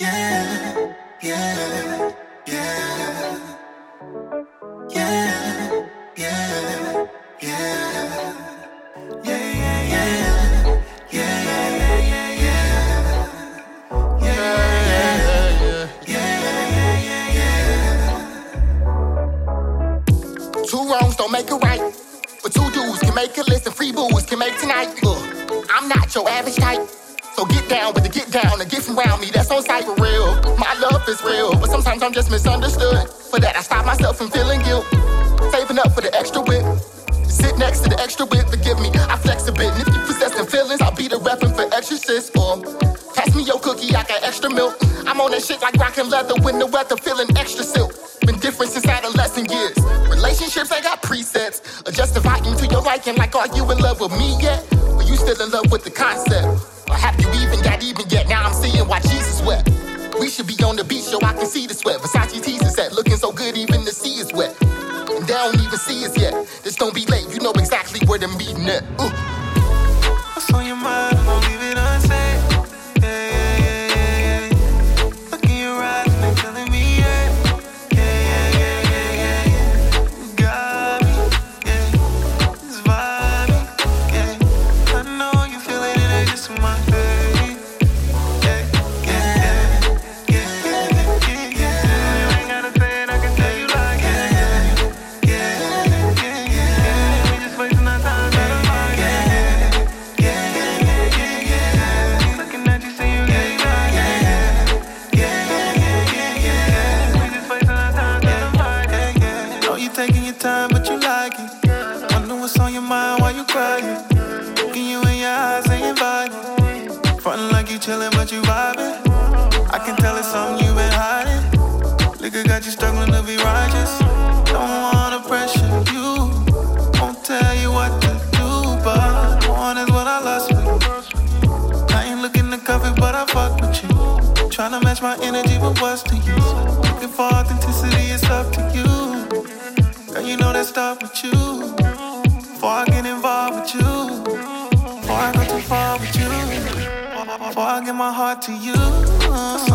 Yeah, yeah, yeah. Yeah, yeah, yeah. Two wrongs don't make it right, but two dudes can make a list, and free booze can make tonight. Look, I'm not your average type. So get down with the get down and get from around me. That's on sight for real. My love is real, but sometimes I'm just misunderstood. For that, I stop myself from feeling guilt. Saving up for the extra whip. Sit next to the extra whip, forgive me. I flex a bit, and if you possess them feelings, I'll be the rapping for exorcist. Or pass me your cookie, I got extra milk. I'm on that shit like rockin' leather when the weather feeling extra silk. Been different since adolescent years. Relationships ain't got presets. Adjust the volume to your liking, like are you in love with me yet? Or you still in love with the concept? Or have you even got even yet? Now I'm seeing why Jesus wept. We should be on the beach, so I can see the sweat. Versace teasers set, looking so good, even the sea is wet. And they don't even see us yet. This don't be late, you know exactly where the meeting at. Ooh. What's on your mind? you like it. I know what's on your mind while you crying. Looking you in your eyes ain't inviting. Frontin' like you chilling, but you vibing. I can tell it's something you've been hiding. Liquor got you struggling to be righteous. Don't wanna pressure you. Won't tell you what to do, but one is what I lost with. I ain't looking to cover, but I fuck with you. Trying to match my energy with what's the use? with you. Before I get involved with you. Before I go too far with you. Before I give my heart to you.